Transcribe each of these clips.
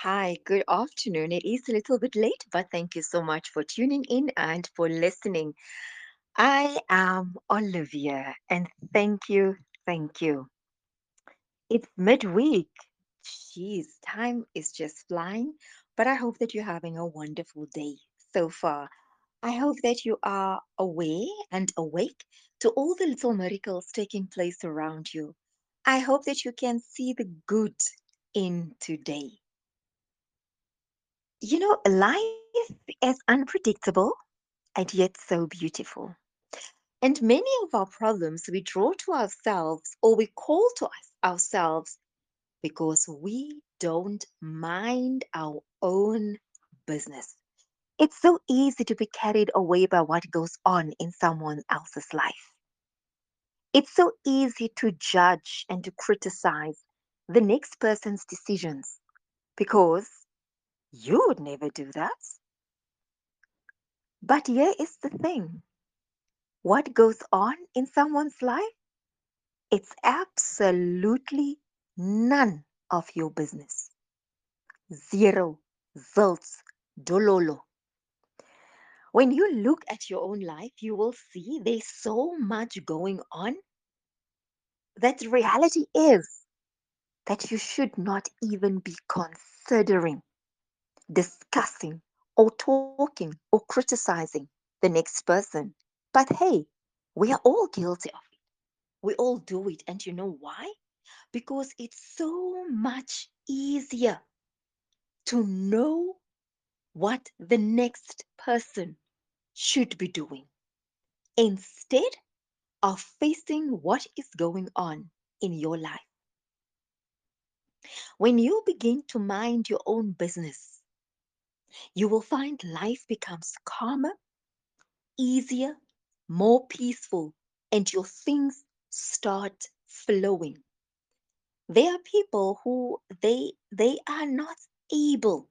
Hi, good afternoon. It is a little bit late, but thank you so much for tuning in and for listening. I am Olivia, and thank you, thank you. It's midweek. Jeez, time is just flying, but I hope that you're having a wonderful day so far. I hope that you are aware and awake to all the little miracles taking place around you. I hope that you can see the good in today. You know, life is unpredictable and yet so beautiful. And many of our problems we draw to ourselves or we call to us ourselves because we don't mind our own business. It's so easy to be carried away by what goes on in someone else's life. It's so easy to judge and to criticize the next person's decisions because you would never do that. But here is the thing what goes on in someone's life, it's absolutely none of your business. Zero, zilts, dololo. When you look at your own life, you will see there's so much going on that reality is that you should not even be considering discussing or talking or criticizing the next person. But hey, we are all guilty of it. We all do it. And you know why? Because it's so much easier to know what the next person should be doing instead of facing what is going on in your life. When you begin to mind your own business, you will find life becomes calmer, easier, more peaceful, and your things start flowing. There are people who they they are not able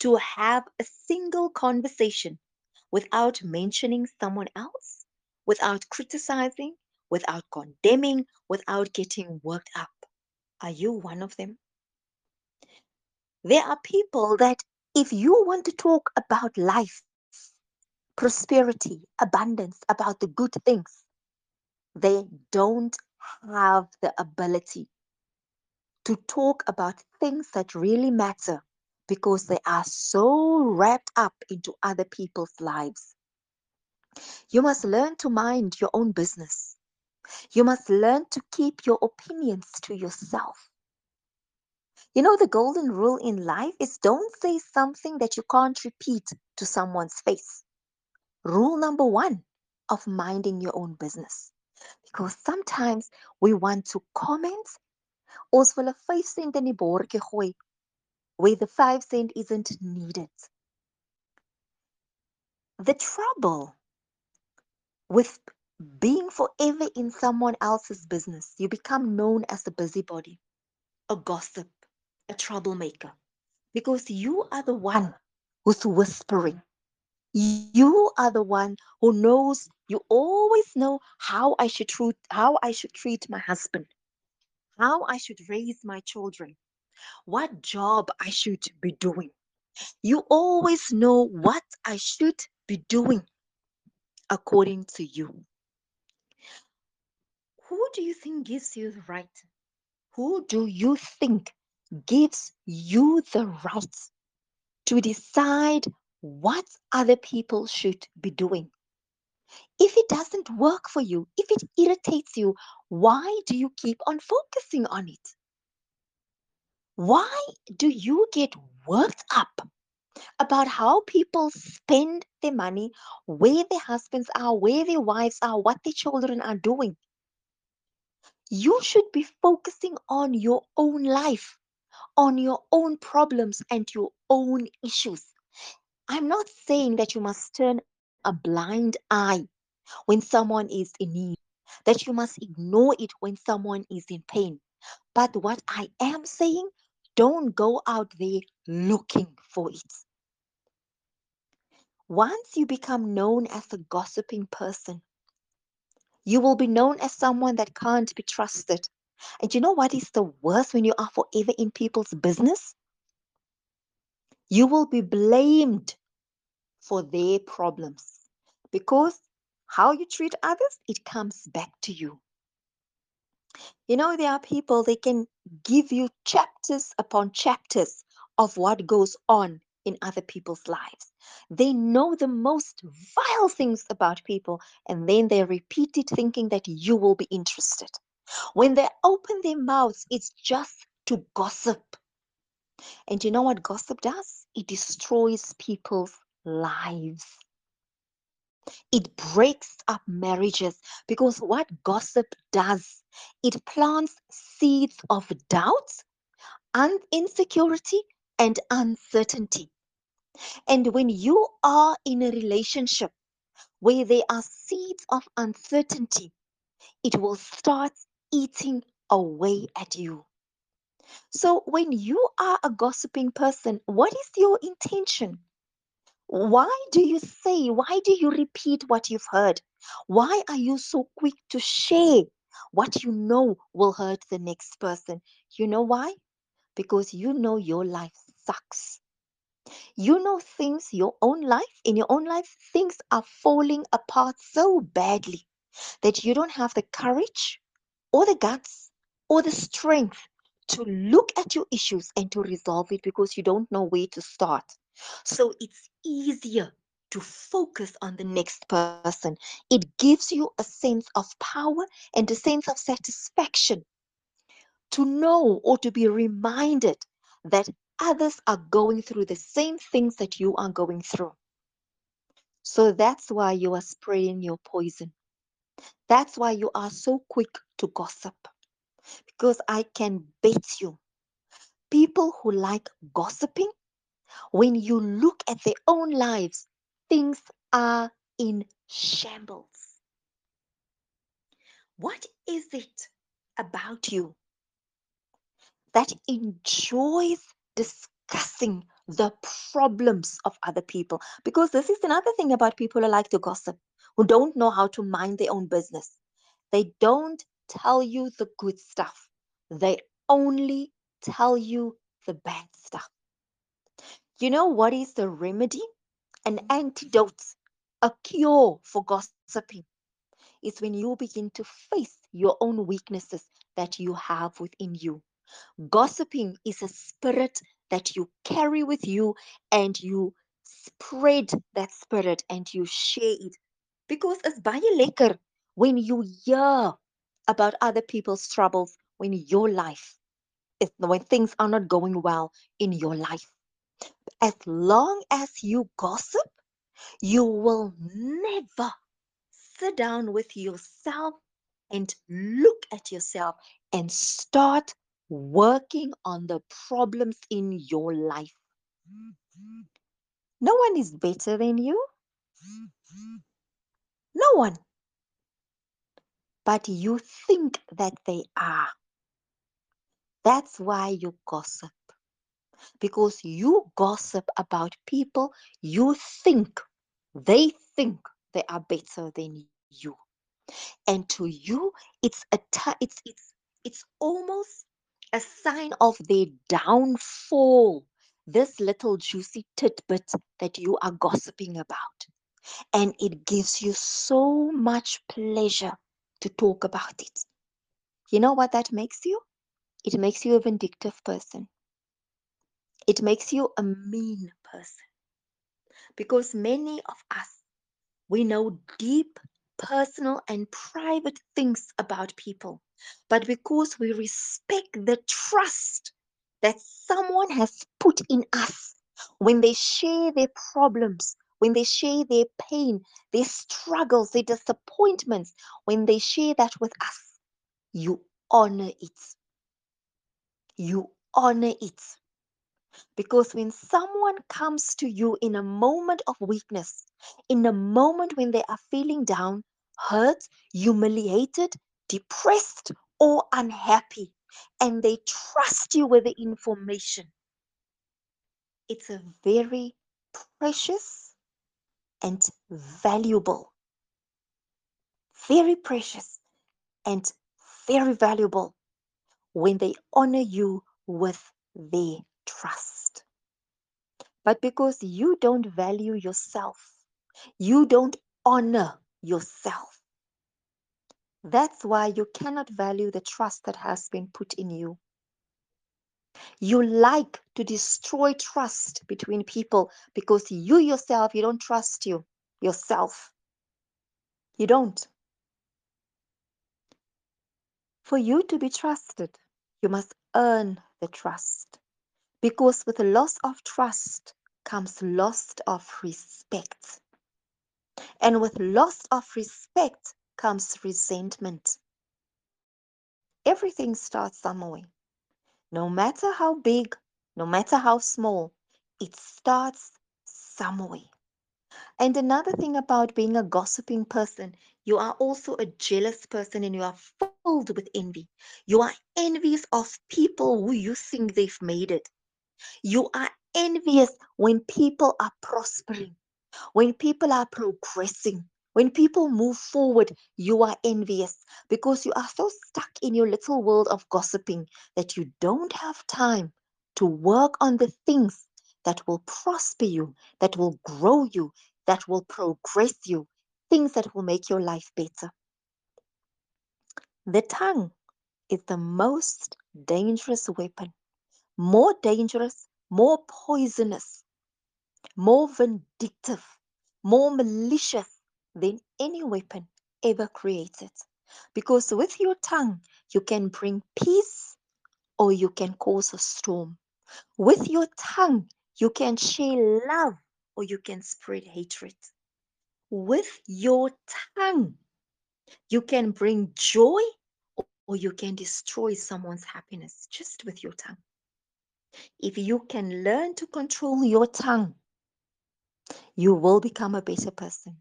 to have a single conversation without mentioning someone else, without criticizing, without condemning, without getting worked up. Are you one of them? There are people that if you want to talk about life, prosperity, abundance, about the good things, they don't have the ability to talk about things that really matter because they are so wrapped up into other people's lives. You must learn to mind your own business. You must learn to keep your opinions to yourself. You know, the golden rule in life is don't say something that you can't repeat to someone's face. Rule number one of minding your own business. Because sometimes we want to comment, ons wil 'n 5 cent in die bordjie gooi where the 5 cent isn't needed. The trouble with being forever in someone else's business, you become known as a busybody, a gossip, a troublemaker, because you are the one who's whispering. You are the one who knows, you always know how I should treat how I should treat my husband, how I should raise my children, what job I should be doing. You always know what I should be doing according to you. Who do you think gives you the right? Who do you think gives you the right to decide what other people should be doing? If it doesn't work for you, if it irritates you, why do you keep on focusing on it? Why do you get worked up about how people spend their money, where their husbands are, where their wives are, what their children are doing? You should be focusing on your own life, on your own problems and your own issues. I'm not saying that you must turn a blind eye when someone is in need, that you must ignore it when someone is in pain. But what I am saying, don't go out there looking for it. Once you become known as a gossiping person, you will be known as someone that can't be trusted. And you know what is the worst when you are forever in people's business? You will be blamed for their problems because how you treat others, it comes back to you. You know, there are people, they can give you chapters upon chapters of what goes on in other people's lives. They know the most vile things about people and then they repeat it thinking that you will be interested. When they open their mouths, it's just to gossip. And you know what gossip does? It destroys people's lives. It breaks up marriages because what gossip does, it plants seeds of doubt, and insecurity, and uncertainty. And when you are in a relationship where there are seeds of uncertainty, it will start eating away at you. So, when you are a gossiping person, what is your intention? Why do you say, why do you repeat what you've heard? Why are you so quick to share what you know will hurt the next person? You know why? Because you know your life sucks. You know things, your own life, in your own life, things are falling apart so badly that you don't have the courage or the guts or the mm. strength to look at your issues and to resolve it because you don't know where to start. So it's easier to focus on the next person. It gives you a sense of power and a sense of satisfaction to know or to be reminded that others are going through the same things that you are going through. So that's why you are spraying your poison. That's why you are so quick to gossip. Because I can bet you, people who like gossiping, when you look at their own lives, things are in shambles. What is it about you that enjoys discussing the problems of other people? Because this is another thing about people who like to gossip, who don't know how to mind their own business. They don't tell you the good stuff, they only tell you the bad stuff. You know what is the remedy? An antidote, a cure for gossiping is when you begin to face your own weaknesses that you have within you. Gossiping is a spirit that you carry with you and you spread that spirit and you share it. Because it's baie lekker when you hear about other people's troubles when your life is when things are not going well in your life. As long as you gossip, you will never sit down with yourself and look at yourself and start working on the problems in your life. Mm-hmm. No one is better than you. Mm-hmm. No one. But you think that they are. That's why you gossip. Because you gossip about people you think, they think they are better than you. And to you, it's a t- it's it's it's almost a sign of their downfall. This little juicy tidbit that you are gossiping about. And it gives you so much pleasure to talk about it. You know what that makes you? It makes you a vindictive person. It makes you a mean person. Because many of us, we know deep personal and private things about people. But because we respect the trust that someone has put in us when they share their problems, when they share their pain, their struggles, their disappointments, when they share that with us, you honor it. You honor it. Because when someone comes to you in a moment of weakness, in a moment when they are feeling down, hurt, humiliated, depressed, or unhappy, and they trust you with the information, it's a very precious and valuable, very precious and very valuable when they honor you with their trust. but because you don't value yourself, you don't honor yourself. That's why you cannot value the trust that has been put in you. You like to destroy trust between people because you yourself, you don't trust you yourself. You don't. For you to be trusted, you must earn the trust. Because with the loss of trust comes loss of respect. And with loss of respect comes resentment. Everything starts somewhere. No matter how big, no matter how small, it starts somewhere. And another thing about being a gossiping person, you are also a jealous person and you are filled with envy. You are envious of people who you think they've made it. You are envious when people are prospering, when people are progressing, when people move forward, you are envious because you are so stuck in your little world of gossiping that you don't have time to work on the things that will prosper you, that will grow you, that will progress you, things that will make your life better. The tongue is the most dangerous weapon, more dangerous, more poisonous, more vindictive, more malicious than any weapon ever created. Because with your tongue, you can bring peace or you can cause a storm. With your tongue, you can share love or you can spread hatred. With your tongue, you can bring joy or you can destroy someone's happiness just with your tongue. If you can learn to control your tongue, you will become a better person.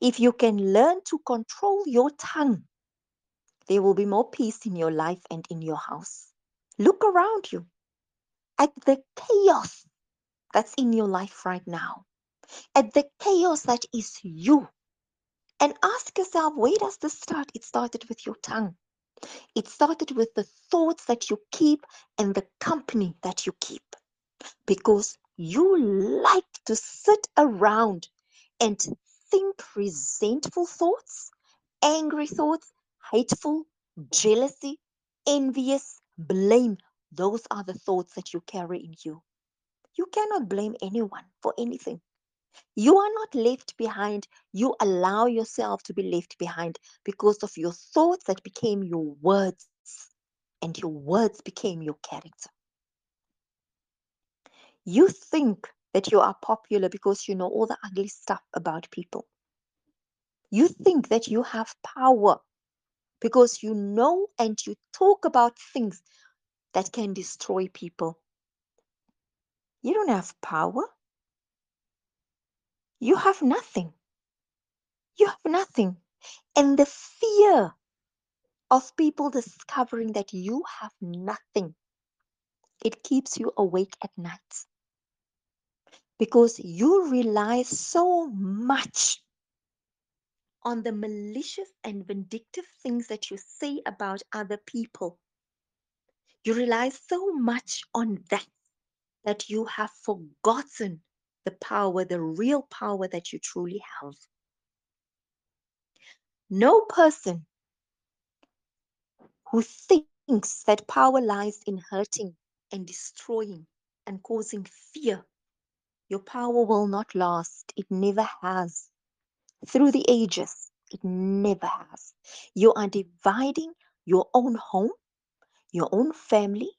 If you can learn to control your tongue, there will be more peace in your life and in your house. Look around you at the chaos that's in your life right now, at the chaos that is you. And ask yourself, where does this start? It started with your tongue. It started with the thoughts that you keep and the company that you keep. Because you like to sit around and think resentful thoughts, angry thoughts, hateful, jealousy, envious, blame. Those are the thoughts that you carry in you. You cannot blame anyone for anything. You are not left behind. You allow yourself to be left behind because of your thoughts that became your words, and your words became your character. You think that you are popular because you know all the ugly stuff about people. You think that you have power because you know and you talk about things that can destroy people. You don't have power. You have nothing. You have nothing. And the fear of people discovering that you have nothing, it keeps you awake at night because you rely so much on the malicious and vindictive things that you say about other people. You rely so much on that that you have forgotten the power, the real power that you truly have. No person who thinks that power lies in hurting and destroying and causing fear, your power will not last. It never has. Through the ages, it never has. You are dividing your own home, your own family,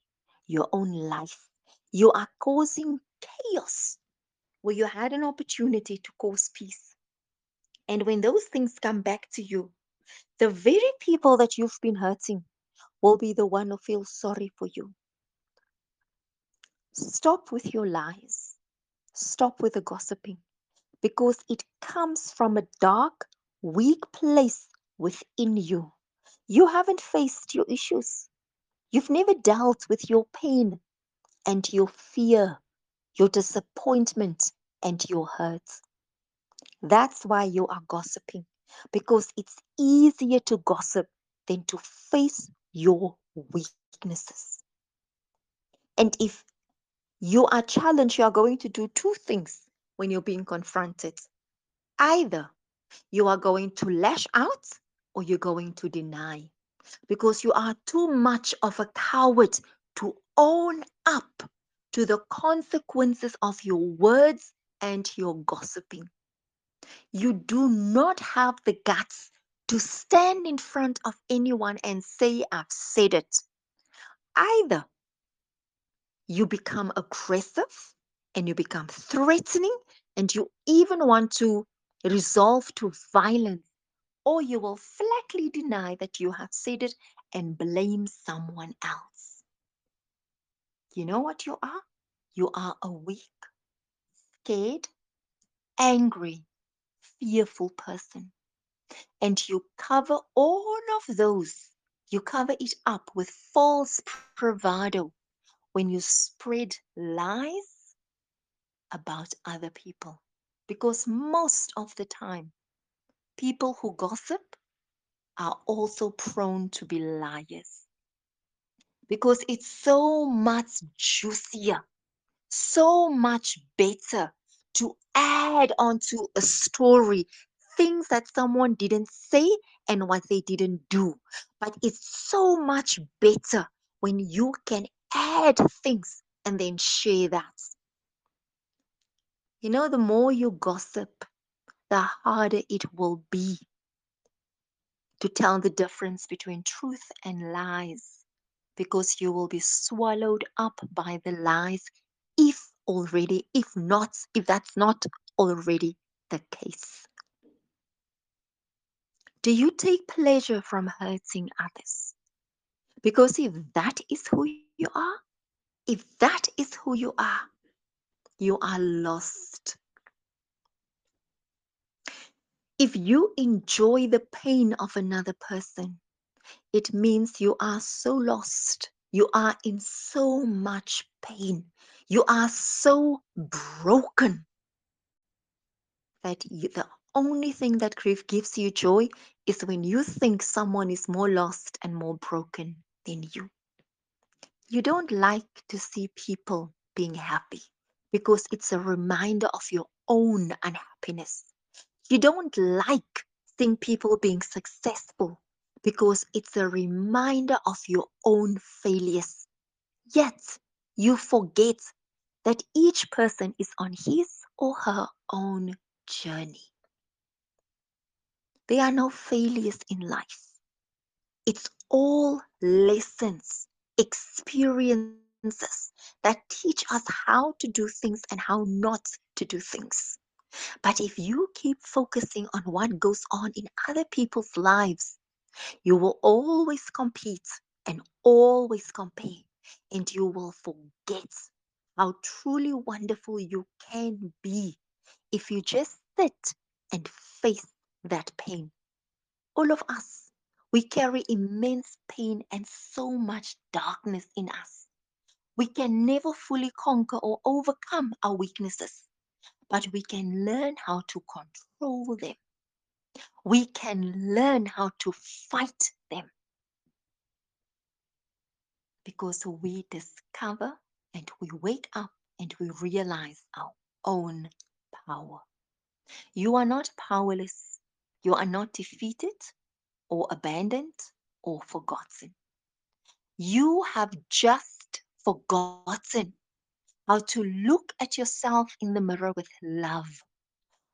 your own life. You are causing chaos where you had an opportunity to cause peace. And when those things come back to you, the very people that you've been hurting will be the one who feels sorry for you. Stop with your lies. Stop with the gossiping because it comes from a dark, weak place within you. You haven't faced your issues. You've never dealt with your pain and your fear, your disappointment and your hurts. That's why you are gossiping because it's easier to gossip than to face your weaknesses. And if You are challenged, you are going to do two things when you're being confronted. Either you are going to lash out or you're going to deny because you are too much of a coward to own up to the consequences of your words and your gossiping. You do not have the guts to stand in front of anyone and say, I've said it. Either you become aggressive and you become threatening and you even want to resolve to violence, or you will flatly deny that you have said it and blame someone else. You know what you are? You are a weak, scared, angry, fearful person. And you cover all of those, you cover it up with false bravado when you spread lies about other people. Because most of the time, people who gossip are also prone to be liars. Because it's so much juicier, so much better to add onto a story things that someone didn't say and what they didn't do. But it's so much better when you can add things and then share that. You know, the more you gossip, the harder it will be to tell the difference between truth and lies because you will be swallowed up by the lies if already, if not, if that's not already the case. Do you take pleasure from hurting others? Because if that is who you are, if that is who you are, you are lost. If you enjoy the pain of another person, it means you are so lost. You are in so much pain. You are so broken that you, the only thing that grief gives you joy is when you think someone is more lost and more broken than you. You don't like to see people being happy because it's a reminder of your own unhappiness. You don't like seeing people being successful because it's a reminder of your own failures. Yet you forget that each person is on his or her own journey. There are no failures in life. It's all lessons, experiences that teach us how to do things and how not to do things. But if you keep focusing on what goes on in other people's lives, you will always compete and always compare, and you will forget how truly wonderful you can be if you just sit and face that pain. All of us, we carry immense pain and so much darkness in us. We can never fully conquer or overcome our weaknesses, but we can learn how to control them. We can learn how to fight them because we discover and we wake up and we realize our own power. You are not powerless. You are not defeated or abandoned or forgotten. You have just forgotten how to look at yourself in the mirror with love,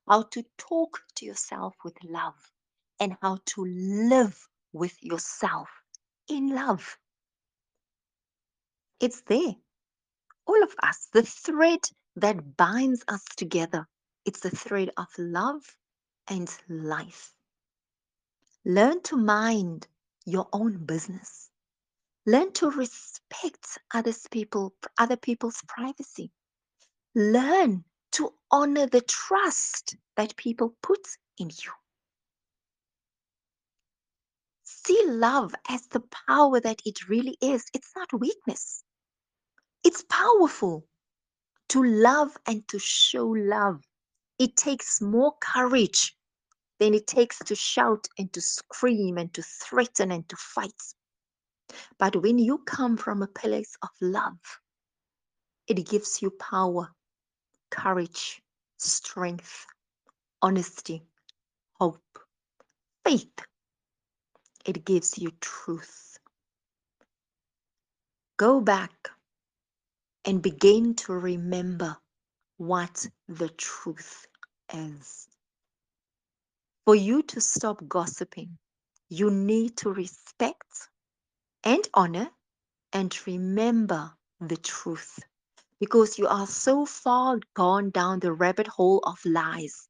how to talk to yourself with love, and how to live with yourself in love. It's there. All of us, the thread that binds us together, it's the thread of love and life. Learn to mind your own business. Learn to respect others people, other people's privacy. Learn to honor the trust that people put in you. See love as the power that it really is. It's not weakness. It's powerful to love and to show love. It takes more courage than it takes to shout and to scream and to threaten and to fight. But when you come from a place of love, It gives you power, courage, strength, honesty, hope, faith. It gives you truth. Go back and begin to remember what the truth is. For you to stop gossiping, you need to respect and honor and remember the truth because you are so far gone down the rabbit hole of lies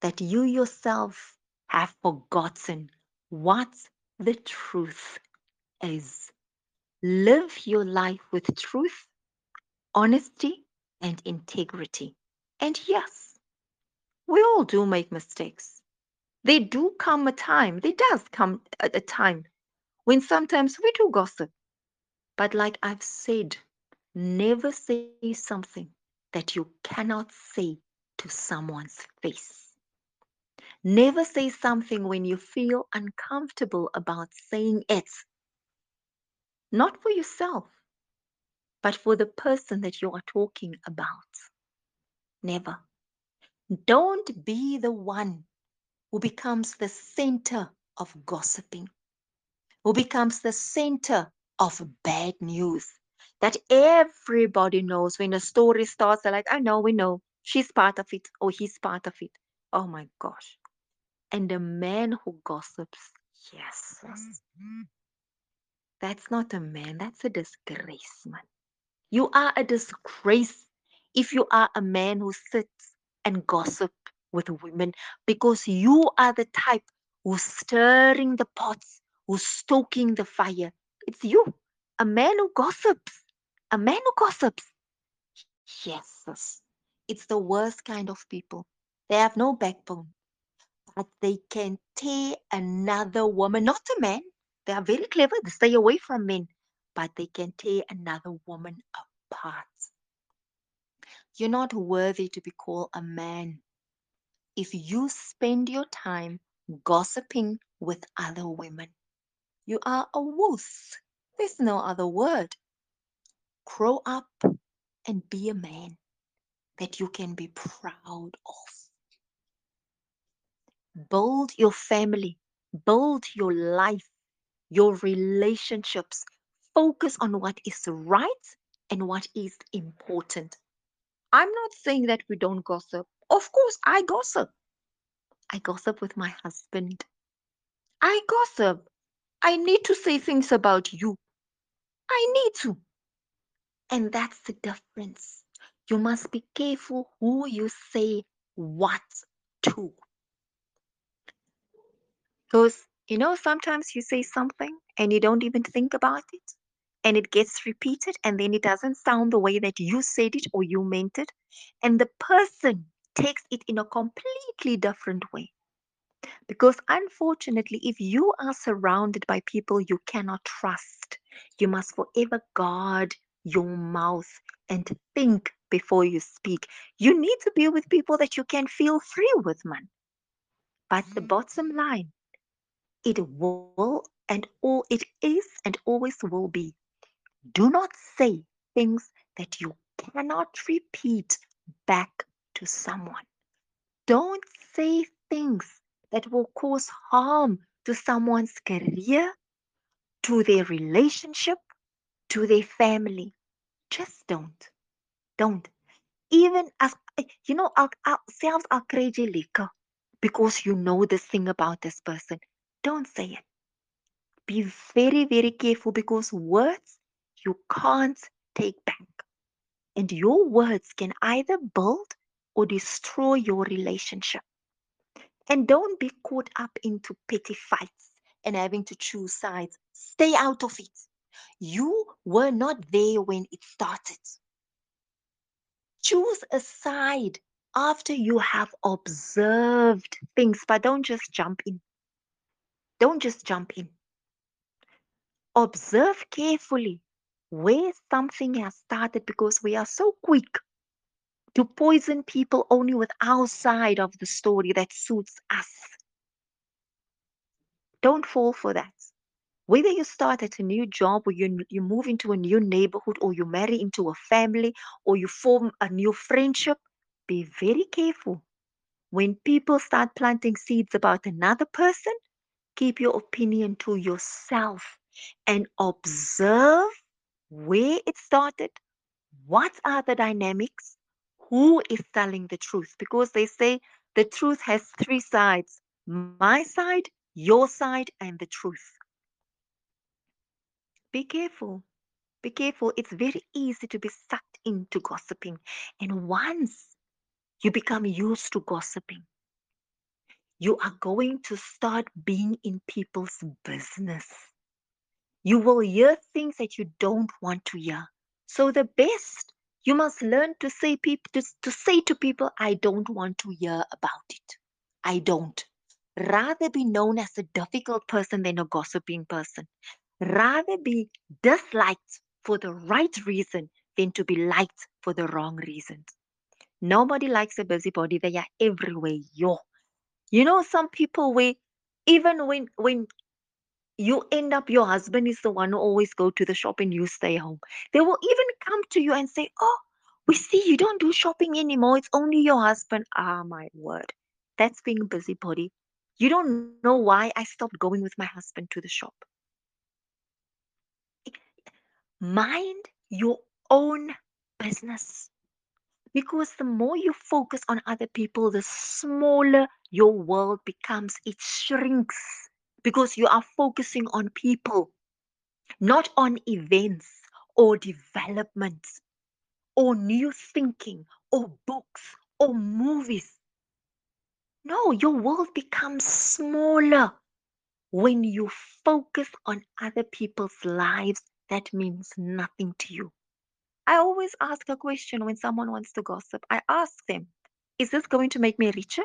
that you yourself have forgotten what the truth is. Live your life with truth, honesty, and integrity. And yes, we all do make mistakes. There do come a time, there does come a, a time when sometimes we do gossip. But like I've said, never say something that you cannot say to someone's face. Never say something when you feel uncomfortable about saying it. Not for yourself, but for the person that you are talking about. Never. Don't be the one who becomes the center of gossiping, who becomes the center of bad news that everybody knows when a story starts. They're like, I know, we know. She's part of it or he's part of it. Oh my gosh. And the man who gossips, yes, mm-hmm. that's not a man, that's a disgrace, man. You are a disgrace if you are a man who sits and gossip with women because you are the type who's stirring the pots, who's stoking the fire. It's you, a man who gossips, a man who gossips. Yes, it's the worst kind of people. They have no backbone, but they can tear another woman, not a man. They are very clever, they stay away from men, but they can tear another woman apart. You're not worthy to be called a man if you spend your time gossiping with other women. You are a wuss. There's no other word. Grow up and be a man that you can be proud of. Build your family, build your life, your relationships. Focus on what is right and what is important. I'm not saying that we don't gossip. Of course, I gossip. I gossip with my husband. I gossip. I need to say things about you. I need to. And that's the difference. You must be careful who you say what to. Because, you know, sometimes you say something and you don't even think about it, and it gets repeated, and then it doesn't sound the way that you said it or you meant it, and the person takes it in a completely different way. Because unfortunately, if you are surrounded by people you cannot trust, you must forever guard your mouth and think before you speak. You need to be with people that you can feel free with, man. But the mm. bottom line, it will and all it is and always will be. Do not say things that you cannot repeat back to someone. Don't say things that will cause harm to someone's career, to their relationship, to their family. Just don't. Don't. Even as eh, you know, our, ourselves are crazy liquor because you know this thing about this person. Don't say it. Be very, very careful because words you can't take back. And your words can either build or destroy your relationship. And don't be caught up into petty fights and having to choose sides. Stay out of it. You were not there when it started. Choose a side after you have observed things, but don't just jump in. Don't just jump in. Observe carefully where something has started because we are so quick to poison people only with our side of the story that suits us. Don't fall for that. Whether you start at a new job or you, you move into a new neighborhood or you marry into a family or you form a new friendship, be very careful. When people start planting seeds about another person, keep your opinion to yourself and observe where it started, what are the dynamics, who is telling the truth. Because they say the truth has three sides my side, your side, and the truth. Be careful. Be careful. It's very easy to be sucked into gossiping. And once you become used to gossiping, you are going to start being in people's business. You will hear things that you don't want to hear. So the best you must learn to say people to, to say to people, I don't want to hear about it. I don't. Rather be known as a difficult person than a gossiping person. Rather be disliked for the right reason than to be liked for the wrong reasons. Nobody likes a busybody. They are everywhere. Yo. You know, some people where even when when you end up your husband is the one who always go to the shop and you stay home. They will even come to you and say, Oh, we see you don't do shopping anymore. It's only your husband. Ah, my word. That's being a busybody. You don't know why I stopped going with my husband to the shop. Mind your own business. Because the more you focus on other people, the smaller your world becomes. It shrinks because you are focusing on people, not on events or developments or new thinking or books or movies. No, your world becomes smaller when you focus on other people's lives that means nothing to you. I always ask a question when someone wants to gossip. I ask them, is this going to make me richer?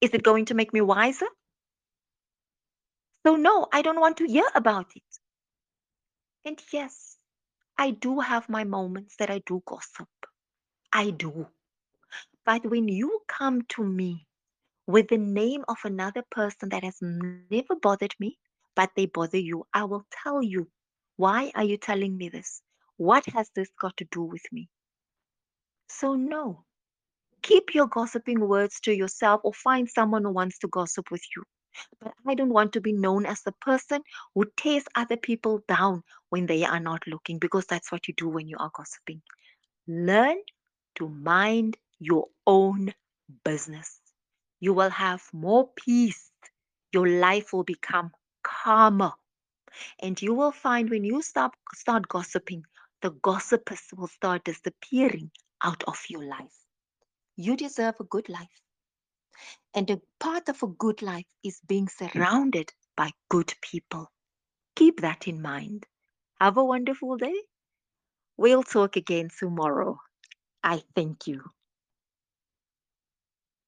Is it going to make me wiser? So, no, I don't want to hear about it. And yes, I do have my moments that I do gossip. I do. But when you come to me with the name of another person that has never bothered me, but they bother you, I will tell you, why are you telling me this? What has this got to do with me? So, no, keep your gossiping words to yourself or find someone who wants to gossip with you. But I don't want to be known as the person who tears other people down when they are not looking because that's what you do when you are gossiping. Learn to mind your own business. You will have more peace. Your life will become calmer. And you will find when you stop, start gossiping, the gossipers will start disappearing out of your life. You deserve a good life. And a part of a good life is being surrounded by good people. Keep that in mind. Have a wonderful day. We'll talk again tomorrow. I thank you.